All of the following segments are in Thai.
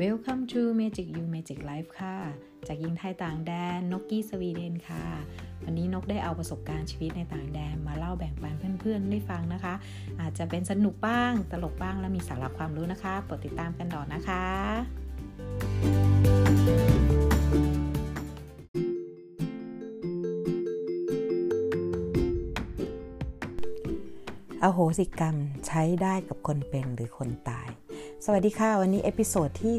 Welcome to Magic You Magic Life ค่ะ จากยิงไทยต่างแดนนกกี้สวีเดนค่ะ วันนี้นกได้เอาประสบการณ์ชีวิตในต่างแดนมาเล่าแบ่งปันเพื่อนๆได้ฟังนะคะ อาจจะเป็นสนุกบ้าง ตลกบ้างและมีสาระความรู้นะคะโปรดติดตามกันต่อนะคะ อโหสิกรรมใช้ได้กับคนเป็นหรือคนตาย สวัสดีค่ะ วันนี้ episode ที่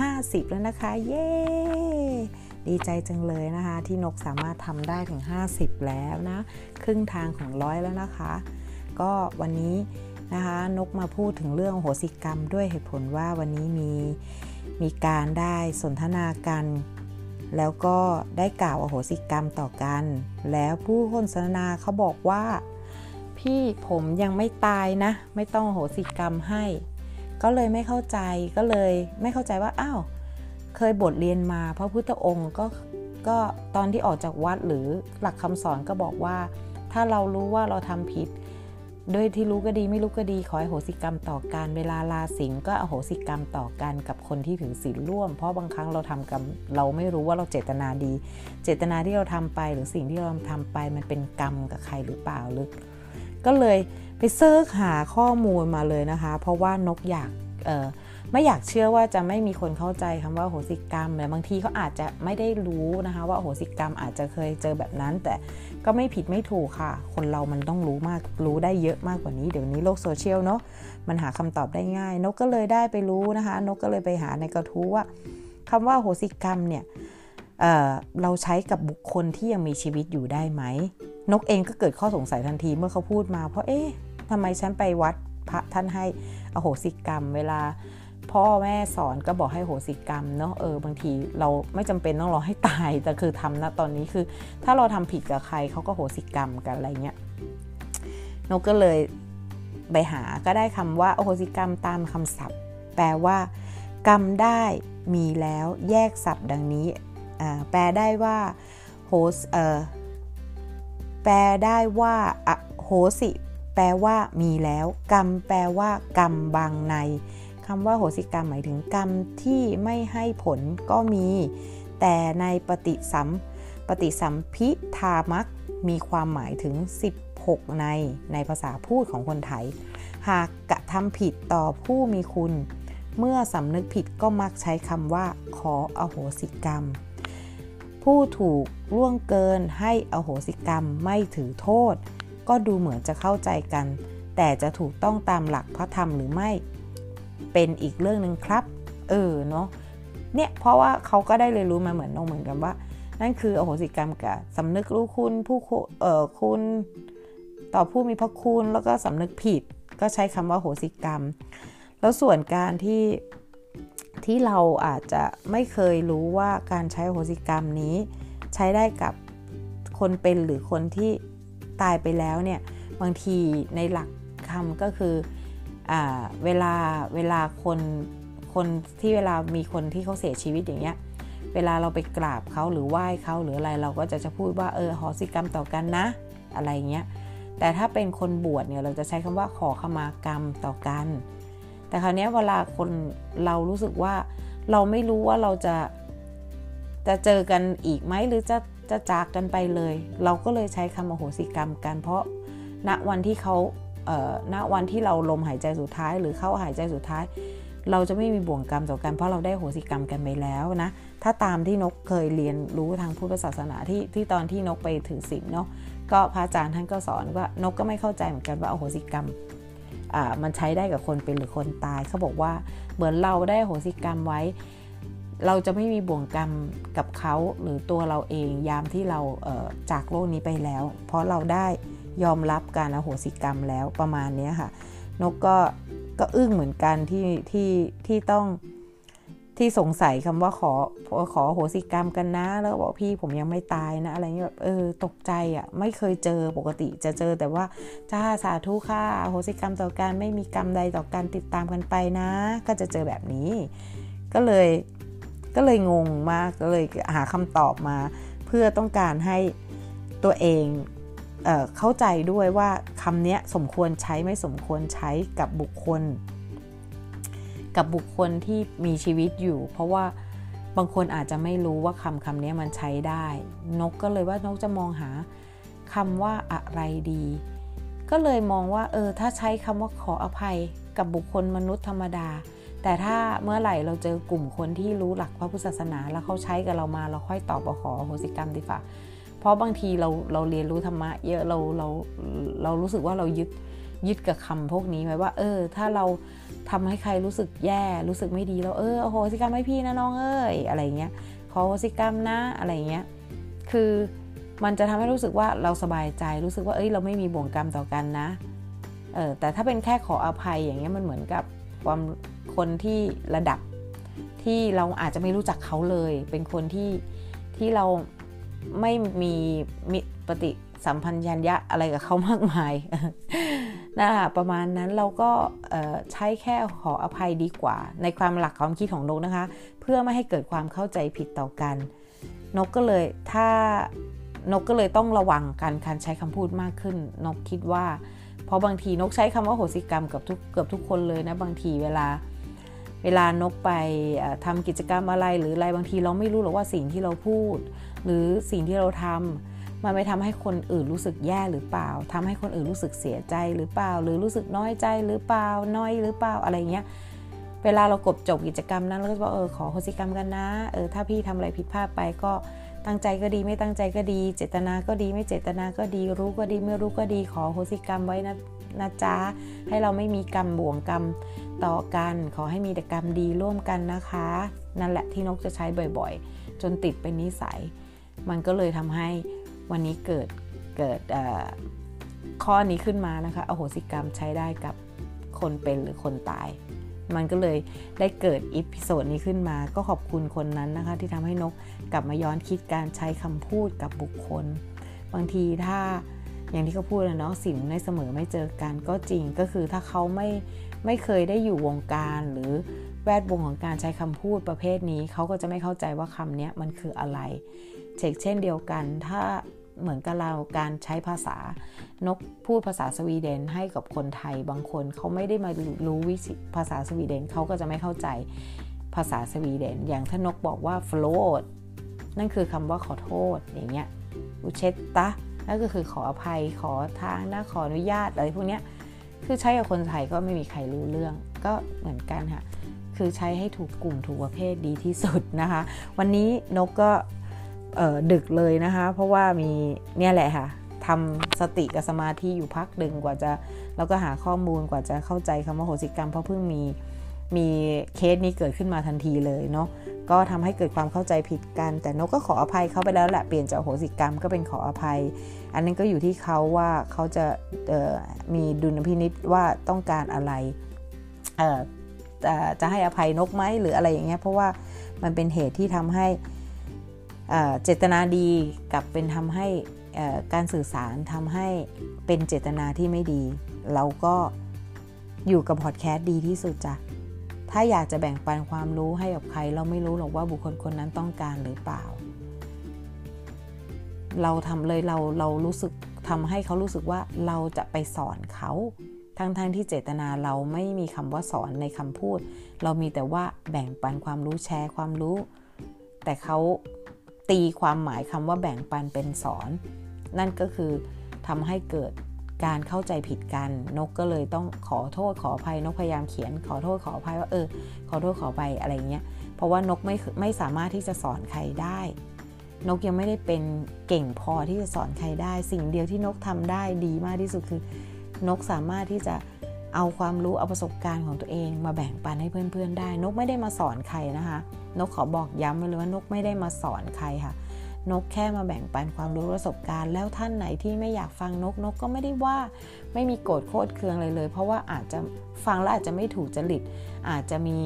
50 แล้วนะคะ เย้ ดีใจจังเลยนะคะ ที่นกสามารถทำได้ถึง 50 แล้วนะ ครึ่งทางของร้อยแล้วนะคะ ก็วันนี้นะคะนกมาพูดถึงเรื่องอโหสิกรรมด้วยเหตุผลว่าวันนี้มีมีการได้สนทนากัน แล้วก็ได้กล่าวอโหสิกรรมต่อกัน แล้วผู้คนสนทนาเขาบอกว่า พี่ผมยังไม่ตายนะ ไม่ต้องโหสิกรรมให้ ก็เลยไม่เข้าใจก็เลยไม่เข้าใจว่าอ้าวเคยบทเรียนมาพระพุทธองค์ก็ก็ตอนที่ออกจากวัดหรือหลักคำสอนก็บอกว่า ถ้าเรารู้ว่าเราทำผิดโดยที่รู้ก็ดีไม่รู้ก็ดีขอให้โหสิกรรมต่อกันเวลาลาสิงก็อโหสิกรรมต่อกันกับคนที่ถือศีลร่วม เพราะบางครั้งเราทำกรรมเราไม่รู้ว่าเราเจตนาดี เจตนาที่เราทำไปหรือสิ่งที่เราทำไปมันเป็นกรรมกับใครหรือเปล่าหรือก็เลย search หาข้อมูลมาเลยนะคะ เพราะว่านกอยากไม่อยากเชื่อว่าจะไม่มีคนเข้าใจคำว่าอโหสิกรรมแต่บางทีเขาอาจจะไม่ได้รู้นะคะ ว่าอโหสิกรรมอาจจะเคยเจอแบบนั้น แต่ก็ไม่ผิดไม่ถูกค่ะ คนเรามันต้องรู้มากรู้ได้เยอะมากกว่านี้ เดี๋ยวนี้โลกโซเชียลเนาะมันหาคำตอบได้ง่าย นกก็เลยได้ไปรู้นะคะ นกก็เลยไปหาในกระทู้ว่าคำว่าโหสิกรรมเนี่ยเเราใช้กับบุคคลที่ยังมีชีวิตอยู่ได้ไหมนกเองก็เกิดข้อสงสัยทันทีเมื่อเขาพูดมา เพราะเอ๊ะ ทำไมฉันไปวัดพระท่านให้อโหสิกรรม เวลาพ่อแม่สอนก็บอกให้โหสิกรรมเนาะเออบางทีเราไม่จำเป็นต้องรอให้ตายแต่คือทำนะตอนนี้คือ ถ้าเราทำผิดกับใครเขาก็โหสิกรรมกันอะไรเงี้ยนกก็เลยไปหาก็ได้คำว่าโอโหสิกรรมตามคำศัพท์ แปลว่า กรรมได้มีแล้วแยกศัพท์ดังนี้แปลได้ว่าโหสแปลได้ว่าอโหสิ แปลว่ามีแล้ว กรรมแปลว่ากรรมบางในคำว่าโหสิกรรมหมายถึงกรรมที่ไม่ให้ผลก็มี แต่ในปฏิสัมปฏิสัมพิธามักมีความหมายถึง 16 ในในภาษาพูดของคนไทย หากกระทำผิดต่อผู้มีคุณ เมื่อสำนึกผิดก็มักใช้คำว่า ขออโหสิกรรม ผู้ถูกล่วงเกินให้อโหสิกรรมไม่ถือโทษ ก็ดูเหมือนจะเข้าใจกัน แต่จะถูกต้องตามหลักพระธรรมหรือไม่ เป็นอีกเรื่องหนึ่งครับ เออเนาะเนี่ยเพราะว่าเขาก็ได้เรียนรู้มาเหมือนนงเหมือนกันว่า นั่นคืออโหสิกรรมกับสำนึกรู้คุณผู้เอ่อคุณต่อผู้มีพระคุณแล้วก็สำนึกผิด ก็ใช้คำว่าโหสิกรรม แล้วส่วนการที่ที่เราอาจจะไม่เคยรู้ว่าการใช้โหสิกรรมนี้ ใช้ได้กับคนเป็นหรือคนที่ ตายไปแล้วเนี่ยบางทีในหลักคำก็คืออเวลาเวลาคนคนที่เวลามีคนที่เขาเสียชีวิตอย่างเงี้ยเวลาเราไปกราบเขาหรือไหว้เขาหรืออะไรเราก็จะจะพูดว่าเออหอสิกรรมต่อกันนะ อะไรเงี้ยแต่ถ้าเป็นคนบวชเนี่ยเราจะใช้คำว่าขอขมากรรมต่อกัน แต่คราวนี้เวลาคนเรารู้สึกว่าเราไม่รู้ว่าเราจะจะเจอกันอีกไหมหรือจะ จะจากกันไปเลย เราก็เลยใช้คำโหสิกรรมกันเพราะณวันที่เขาณวันที่เราลมหายใจสุดท้าย หรือเข้าหายใจสุดท้าย เราจะไม่มีบ่วงกรรมต่อกันเพราะเราได้โหสิกรรมกันไปแล้วนะถ้าตามที่นกเคยเรียนรู้ทางพุทธศาสนาที่ที่ตอนที่นกไปถือศีลเนาะก็พระอาจารย์ท่านก็สอนว่านกก็ไม่เข้าใจเหมือนกันว่าโหสิกรรมมันใช้ได้กับคนเป็นหรือคนตายเขาบอกว่าเหมือนเราได้โหสิกรรมไว้ เราจะไม่มีบ่วงกรรมกับเขาหรือตัวเราเองยามที่เราจากโลกนี้ไปแล้ว เพราะเราได้ยอมรับการอโหสิกรรมแล้วประมาณนี้ค่ะ นกก็ก็อึ้งเหมือนกันที่ที่ที่ต้องที่สงสัยคำว่าขอขอโหสิกรรมกันนะ แล้วบอกพี่ผมยังไม่ตายนะ อะไรเงี้ยแบบเออตกใจอะ่ะไม่เคยเจอปกติจะเจอแต่ว่าจ้าสาธุค่ะโหสิกรรมต่อการไม่มีกรรมใดต่อการติดตามกันไปนะ ก็จะเจอแบบนี้ ก็เลย ก็เลยงงมากก็เลยหาคำตอบมา เพื่อต้องการให้ตัวเองเเข้าใจด้วยว่าคำนี้สมควรใช้ไม่สมควรใช้กับบุคคล กับบุคคลที่มีชีวิตอยู่ เพราะว่าบางคนอาจจะไม่รู้ว่าคำคำนี้มันใช้ได้ นกก็เลยว่านกจะมองหาคำว่าอะไรดี ก็เลยมองว่าเออถ้าใช้คำว่าขออภัยกับบุคคลมนุษย์ธรรมดา แต่ถ้าเมื่อไหร่เราเจอกลุ่มคนที่รู้หลักพระพุทธศาสนา แล้วเขาใช้กับเรามาเราค่อยตอบขอโหสิกรรมดีฝ่าเพราะบางทีเราเราเรียนรู้ธรรมะเยอะเราเราเรารู้สึกว่าเรายึดยึดกับคำพวกนี้ไว้ว่า เออ ถ้าเราทำให้ใครรู้สึกแย่ รู้สึกไม่ดีเราเออโหสิกรรมให้พี่นะน้องเอ้ยอะไรเงี้ยขอโหสิกรรมนะอะไรเงี้ยคือมันจะทำให้รู้สึกว่าเราสบายใจรู้สึกว่าเอ้ยเราไม่มีบ่วงกรรมต่อกันนะเออแต่ถ้าเป็นแค่ขออภัยอย่างเงี้ยมันเหมือนกับ ความคนที่ระดับที่เราอาจจะไม่รู้จักเขาเลย เป็นคนที่ที่เราไม่มีมิปฏิสัมพันธ์ยะอะไรกับเขามากมายนะคะประมาณนั้นเราก็ใช้แค่ขออภัยดีกว่า ในความหลักความคิดของนกนะคะ เพื่อไม่ให้เกิดความเข้าใจผิดต่อกัน นกก็เลยถ้านกก็เลยต้องระวังการการใช้คำพูดมากขึ้น นกคิดว่า ราะบางทีนกใช้คำว่าโหสิกรรมกับทุกเกือบทุกคนเลยนะบางทีเวลาเวลานกไปทำกิจกรรมอะไรหรืออะไรบางทีเราไม่รู้หรอกว่าสิ่งที่เราพูด หรือสิ่งที่เราทำมันไม่ทำให้คนอื่นรู้สึกแย่หรือเปล่าทำให้คนอื่นรู้สึกเสียใจหรือเปล่า หรือรู้สึกน้อยใจหรือเปล่าน้อยหรือเปล่าอะไรเงี้ยเวลาเรากบจบกิจกรรมนั้นเราก็จะบอกเออขอโหสิกรรมกันนะเออถ้าพี่ทำอะไรผิดพลาดไปก็ ตั้งใจก็ดีไม่ตั้งใจก็ดี เจตนาก็ดีไม่เจตนาก็ดี รู้ก็ดีไม่รู้ก็ดีขอโหสิกรรมไว้นะนะจ๊ะให้เราไม่มีกรรมบ่วงกรรมต่อกัน ขอให้มีแต่กรรมดีร่วมกันนะคะ นั่นแหละที่นกจะใช้บ่อยๆ จนติดเป็นนิสัย มันก็เลยทำให้วันนี้เกิดเกิดข้อนี้ขึ้นมานะคะ อโหสิกรรมใช้ได้กับคนเป็นหรือคนตาย มันก็เลยได้เกิดอีพิโซดนี้ขึ้นมา ก็ขอบคุณคนนั้นนะคะ ที่ทำให้นกกลับมาย้อนคิดการใช้คำพูดกับบุคคล บางทีถ้าอย่างที่เขาพูดนะเนาะสิ่งในเสมอไม่เจอกันก็จริงก็คือถ้าเขาไม่ไม่เคยได้อยู่วงการหรือแวดวงของการใช้คำพูดประเภทนี้ เขาก็จะไม่เข้าใจว่าคำนี้มันคืออะไรเช็คเช่นเดียวกัน ถ้า เหมือนกับเราการใช้ภาษานกพูดภาษาสวีเดนให้กับคนไทยบางคนเขาไม่ได้มารู้วิภาษาสวีเดนเขาก็จะไม่เข้าใจภาษาสวีเดน อย่างถ้านกบอกว่า float นั่นคือคำว่าขอโทษอย่างเงี้ยอุเชตตะนั่นก็คือขออภัยขอทางนะขออนุญาตอะไรพวกเนี้ยคือใช้กับคนไทยก็ไม่มีใครรู้เรื่อง ก็เหมือนกันค่ะคือใช้ให้ถูกกลุ่มถูกประเภทดีที่สุดนะคะ วันนี้นกก็ ดึกเลยนะคะ เพราะว่ามีเนี่ยแหละค่ะทำสติกับสมาธิอยู่พักดึงกว่าจะแล้วก็หาข้อมูลกว่าจะเข้าใจคำว่าโหสิกรรม เพราะเพิ่งมีมีเคสนี้เกิดขึ้นมาทันทีเลยเนาะก็ทำให้เกิดความเข้าใจผิดกัน แต่นกก็ขออภัยเขาไปแล้วแหละเปลี่ยนจากโหสิกรรมก็เป็นขออภัย อันนั้นก็อยู่ที่เขาว่าเขาจะมีดุลพินิษว่าต้องการอะไรจะให้อภัยนกไหมหรืออะไรอย่างเงี้ยเพราะว่ามันเป็นเหตุที่ทำให้ เจตนาดีกับเป็นทำให้การสื่อสารทำให้เป็นเจตนาที่ไม่ดี เราก็อยู่กับพอดแคสต์ดีที่สุดจ้ะถ้าอยากจะแบ่งปันความรู้ให้กับใคร เราไม่รู้หรอกว่าบุคคลคนนั้นต้องการหรือเปล่า เราทำเลยเราเรารู้สึกทำให้เขารู้สึกว่าเราจะไปสอนเขาทั้งๆทที่เจตนาเราไม่มีคำว่าสอนในคำพูด เรามีแต่ว่าแบ่งปันความรู้แชร์ความรู้ แต่เขา ตีความหมายคำว่าแบ่งปันเป็นสอน นั่นก็คือทำให้เกิดการเข้าใจผิดกัน นกก็เลยต้องขอโทษขออภัยนกพยายามเขียน ขอโทษขออภัยว่าเออ ขอโทษขอไปอะไรเงี้ยเพราะว่านกไม่ไม่สามารถที่จะสอนใครได้ นกยังไม่ได้เป็นเก่งพอที่จะสอนใครได้ สิ่งเดียวที่นกทำได้ดีมากที่สุดคือ นกสามารถที่จะเอาความรู้เอาประสบการณ์ของตัวเอง มาแบ่งปันให้เพื่อนๆได้ นกไม่ได้มาสอนใครนะคะ นกขอบอกย้ำไว้เลยว่านกไม่ได้มาสอนใครค่ะ นกแค่มาแบ่งปันความรู้ประสบการณ์ แล้วท่านไหนที่ไม่อยากฟังนกนกก็ไม่ได้ว่าไม่มีโกรธโคตรเคืองเลยเลย เพราะว่าอาจจะฟังแล้วอาจจะไม่ถูกจริต อาจจะมี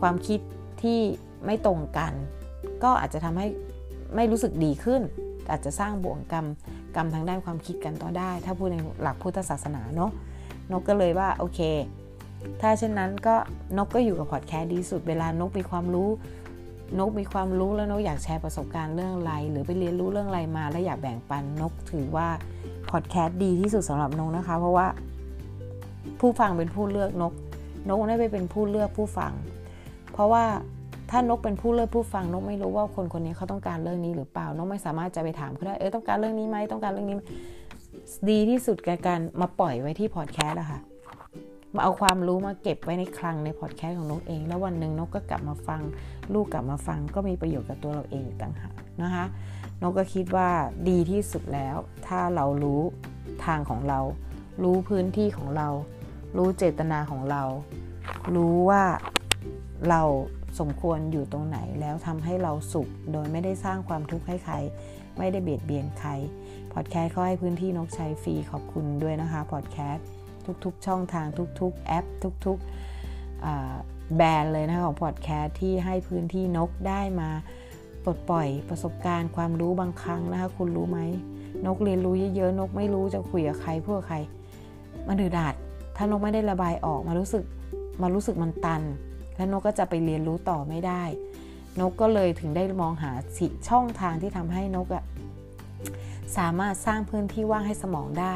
ความคิดที่ไม่ตรงกัน ก็อาจจะทำให้ไม่รู้สึกดีขึ้น อาจจะสร้างบ่วงกรรมกรรมทางด้านความคิดกันต่อได้ ถ้าพูดในหลักพุทธศาสนาเนาะนกก็เลยว่าโอเค ถ้าเช่นนั้นก็นกก็อยู่กับพอดแคสต์ดีสุดเวลานกมีความรู้นกมีความรู้แล้วนกอยากแชร์ประสบการณ์เรื่องอะไร หรือไปเรียนรู้เรื่องอะไรมา แล้วอยากแบ่งปันนกถือว่าพอดแคสต์ดีที่สุดสำหรับนกนะคะ เพราะว่าผู้ฟังเป็นผู้เลือกนก นกได้ไปเป็นผู้เลือกผู้ฟัง เพราะว่าถ้านกเป็นผู้เลือกผู้ฟังนกไม่รู้ว่าคนคนนี้เขาต้องการเรื่องนี้หรือเปล่านกไม่สามารถจะไปถามเขาได้เออต้องการเรื่องนี้ไหมต้องการเรื่องนี้ ดีที่สุดกับการมาปล่อยไว้ที่พอดแคสต์อะค่ะ เอาความรู้มาเก็บไว้ในคลังในพอดแคสต์ของนกเอง แล้ววันหนึ่งนกก็กลับมาฟัง ลูกกลับมาฟังก็มีประโยชน์กับตัวเราเองต่างหากนะคะนกก็คิดว่าดีที่สุดแล้ว ถ้าเรารู้ทางของเรา รู้พื้นที่ของเรา รู้เจตนาของเรา รู้ว่าเราสมควรอยู่ตรงไหนแล้วทำให้เราสุข โดยไม่ได้สร้างความทุกข์ให้ใคร ไม่ได้เบียดเบียนใครพอดแคสต์เขาให้พื้นที่นกใช้ฟรีขอบคุณด้วยนะคะพอดแคสต์ ทุกๆ ช่องทางทุก ๆ แอป ทุกๆแบรนด์เลยนะคะของพอดแคสต์ที่ให้พื้นที่นกได้มาปลดปล่อยประสบการณ์ความรู้บางครั้งนะคะคุณรู้ไหมนกเรียนรู้เยอะๆนกไม่รู้จะคุยกับใครพูดกับใคร มันดืดดาดถ้านกไม่ได้ระบายออกมารู้สึกมารู้สึกมันตัน แล้วนกก็จะไปเรียนรู้ต่อไม่ได้ นกก็เลยถึงได้มองหาสิช่องทางที่ทำให้นกอะสามารถสร้างพื้นที่ว่างให้สมองได้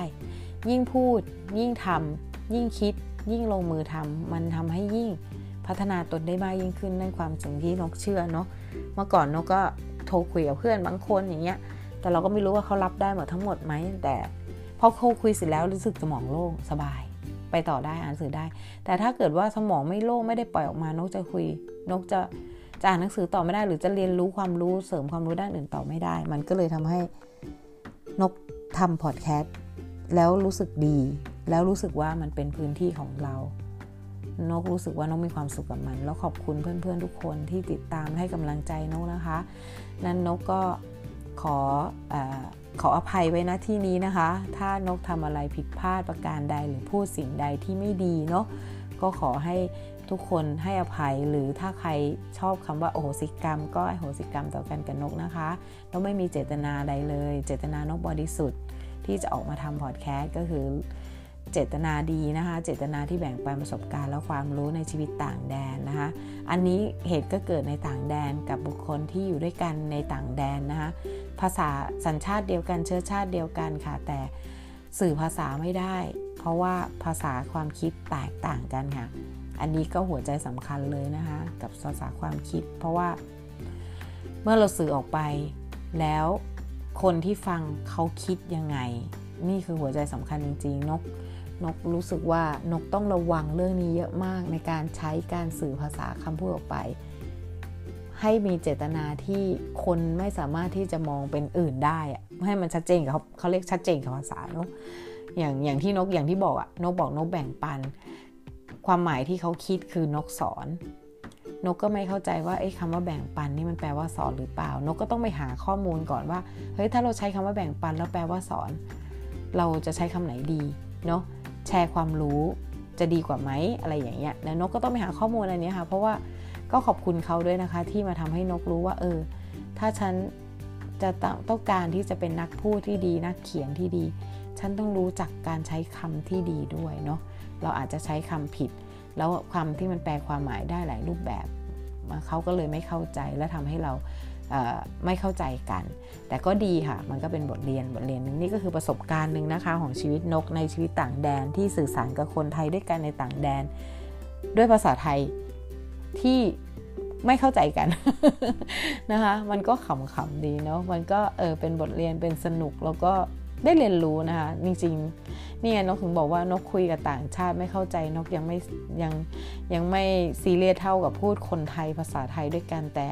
ยิ่งพูด ยิ่งทำยิ่งคิด ยิ่งลงมือทำมันทำให้ยิ่งพัฒนาตนได้มากยิ่งขึ้นในความจริงที่นกเชื่อเนาะเมื่อก่อนนกก็โทรคุยกับเพื่อนบางคนอย่างเงี้ย แต่เราก็ไม่รู้ว่าเขารับได้หมดทั้งหมดไหมแต่พอเขาคุยเสร็จแล้วรู้สึกสมองโล่งสบาย ไปต่อได้อ่านหนังสือได้ แต่ถ้าเกิดว่าสมองไม่โล่งไม่ได้ปล่อยออกมานกจะคุย นกจะจะอ่านหนังสือต่อไม่ได้ หรือจะเรียนรู้ความรู้เสริมความรู้ด้านอื่นต่อไม่ได้ มันก็เลยทำให้นกทำพอดแคสต์ แล้วรู้สึกดี แล้วรู้สึกว่ามันเป็นพื้นที่ของเรา นกรู้สึกว่านกมีความสุขกับมัน แล้วขอบคุณเพื่อนๆทุกคนที่ติดตามให้กำลังใจนกนะคะนั้นนกก็ขออขออภัยไว้นะที่นี้นะคะ ถ้านกทำอะไรผิดพลาดประการใดหรือพูดสิ่งใดที่ไม่ดีเนาะก็ขอให้ทุกคนให้อภัยหรือถ้าใครชอบคำว่าโอโหสิกรรม ก็โอโหสิกรรมต่อกันกับนกนะคะนกไม่มีเจตนาใดเลย เจตนานกบริสุทธิ์ ที่จะออกมาทำพอดแคสต์ก็คือเจตนาดีนะคะ เจตนาที่แบ่งปันประสบการณ์และความรู้ในชีวิตต่างแดนนะคะ อันนี้เหตุก็เกิดในต่างแดนกับบุคคลที่อยู่ด้วยกันในต่างแดนนะคะ ภาษาสัญชาติเดียวกันเชื้อชาติเดียวกันค่ะ แต่สื่อภาษาไม่ได้ เพราะว่าภาษาความคิดแตกต่างกันค่ะ อันนี้ก็หัวใจสำคัญเลยนะคะ กับภาษาความคิด เพราะว่าเมื่อเราสื่อออกไปแล้ว คนที่ฟังเขาคิดยังไง นี่คือหัวใจสำคัญจริงๆนกนกรู้สึกว่านกต้องระวังเรื่องนี้เยอะมากในการใช้การสื่อภาษาคำพูดออกไป ให้มีเจตนาที่คนไม่สามารถที่จะมองเป็นอื่นได้อะให้มันชัดเจนกับเขาเขาเรียกชัดเจนกับภาษาเนาะอย่างอย่างที่นกอย่างที่บอกอะนกบอกนกแบ่งปัน ความหมายที่เขาคิดคือนกสอน นกก็ไม่เข้าใจว่าไอ้คำว่าแบ่งปันนี่มันแปลว่าสอนหรือเปล่า นกก็ต้องไปหาข้อมูลก่อนว่าเฮ้ยถ้าเราใช้คำว่าแบ่งปันแล้วแปลว่าสอน เราจะใช้คำไหนดีเนาะแชร์ความรู้จะดีกว่าไหมอะไรอย่างเงี้ยแล้วนกก็ต้องไปหาข้อมูลอันนี้ค่ะ เพราะว่าก็ขอบคุณเขาด้วยนะคะ ที่มาทำให้นกรู้ว่า เออ ถ้าฉันจะต้องการที่จะเป็นนักพูดที่ดีนักเขียนที่ดี ฉันต้องรู้จักการใช้คำที่ดีด้วยเนาะเราอาจจะใช้คำผิด แล้วคำที่มันแปลความหมายได้หลายรูปแบบเขาก็เลยไม่เข้าใจและทำให้เราไม่เข้าใจกัน แต่ก็ดีค่ะ มันก็เป็นบทเรียนบทเรียนนึงนี่ก็คือประสบการณ์หนึ่งนะคะของชีวิตนกในชีวิตต่างแดนที่สื่อสารกับคนไทยด้วยกันในต่างแดน ด้วยภาษาไทยที่ไม่เข้าใจกันนะคะ มันก็ขำๆดีเนาะ มันก็เออเป็นบทเรียนเป็นสนุกแล้วก็ ได้เรียนรู้นะคะจริงๆนี่นกถึงบอกว่านกคุยกับต่างชาติไม่เข้าใจนกยังไม่ยังยังไม่ซีเรียสเท่ากับพูดคนไทยภาษาไทยด้วยกันแต่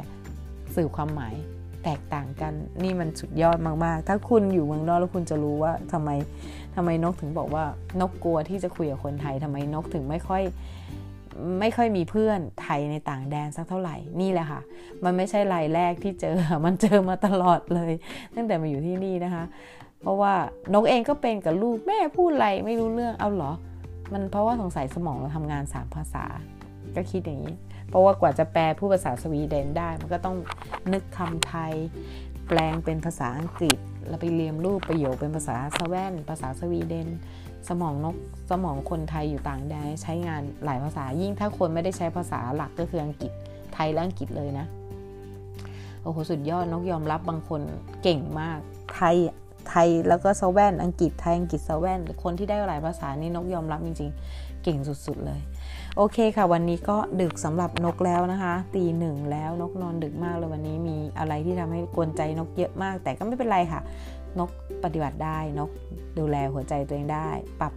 สื่อความหมายแตกต่างกันนี่มันสุดยอดมากๆ ถ้าคุณอยู่เมืองนอกแล้วคุณจะรู้ว่าทำไมทำไมนกถึงบอกว่านกกลัวที่จะคุยกับคนไทยทำไมนกถึงไม่ค่อยไม่ค่อยมีเพื่อนไทยในต่างแดนสักเท่าไหร่นี่แหละค่ะ มันไม่ใช่รายแรกที่เจอมันเจอมาตลอดเลย ตั้งแต่มาอยู่ที่นี่นะคะ เพราะว่านกเองก็เป็นกับลูกแม่พูดอะไรไม่รู้เรื่องเอาเหรอ มันเพราะว่าสงสัยสมองเราทำงานสามภาษา ก็คิดอย่างนี้ เพราะว่ากว่าจะแปลผู้ภาษาสวีเดนได้ มันก็ต้องนึกคำไทย แปลงเป็นภาษาอังกฤษ แล้วไปเรียมรูปประโยคเป็นภาษาสวีเดนภาษาสวีเดน สมองนกสมองคนไทยอยู่ต่างแดนใช้งานหลายภาษายิ่งถ้าคนไม่ได้ใช้ภาษาหลักก็คืออังกฤษไทยและอังกฤษเลยนะโอ้โหสุดยอดนกยอมรับบางคนเก่งมากไทย ไทยแล้วก็สวีเดนอังกฤษไทยอังกฤษสวีเดนคนที่ได้หลายภาษานี่นกยอมรับจริงๆ เก่งสุดๆเลย โอเคค่ะ วันนี้ก็ดึกสำหรับนกแล้วนะคะตีหนึ่งแล้วนกนอนดึกมากเลยวันนี้มีอะไรที่ทำให้กวนใจนกเยอะมาก แต่ก็ไม่เป็นไรค่ะ นกปฏิบัติได้นกดูแลหัวใจตัวเองได้ ปรับ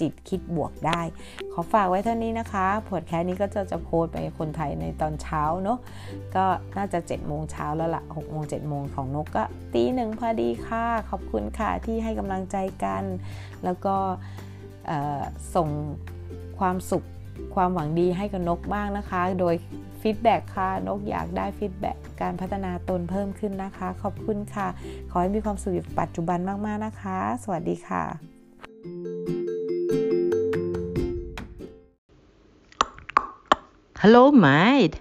จิตคิดบวกได้ ขอฝากไว้เท่านี้นะคะพอดแคสต์นี้ก็จะจะโพสไปคนไทยในตอนเช้าเนาะก็น่าจะ7จ็ดโมงเช้าแล้วละ่ะ6กโมงเจ็ดโมงของนกก็ตีหนึ่งพอดีค่ะ ขอบคุณค่ะที่ให้กำลังใจกัน แล้วก็ส่งความสุขความหวังดีให้กับนกบ้างนะคะ โดย feedback ค่ะ นกอยากได้ feedback การพัฒนาตนเพิ่มขึ้นนะคะ ขอบคุณค่ะ ขอให้มีความสุขปัจจุบันมาก ๆ นะคะ สวัสดีค่ะ Hello, mate.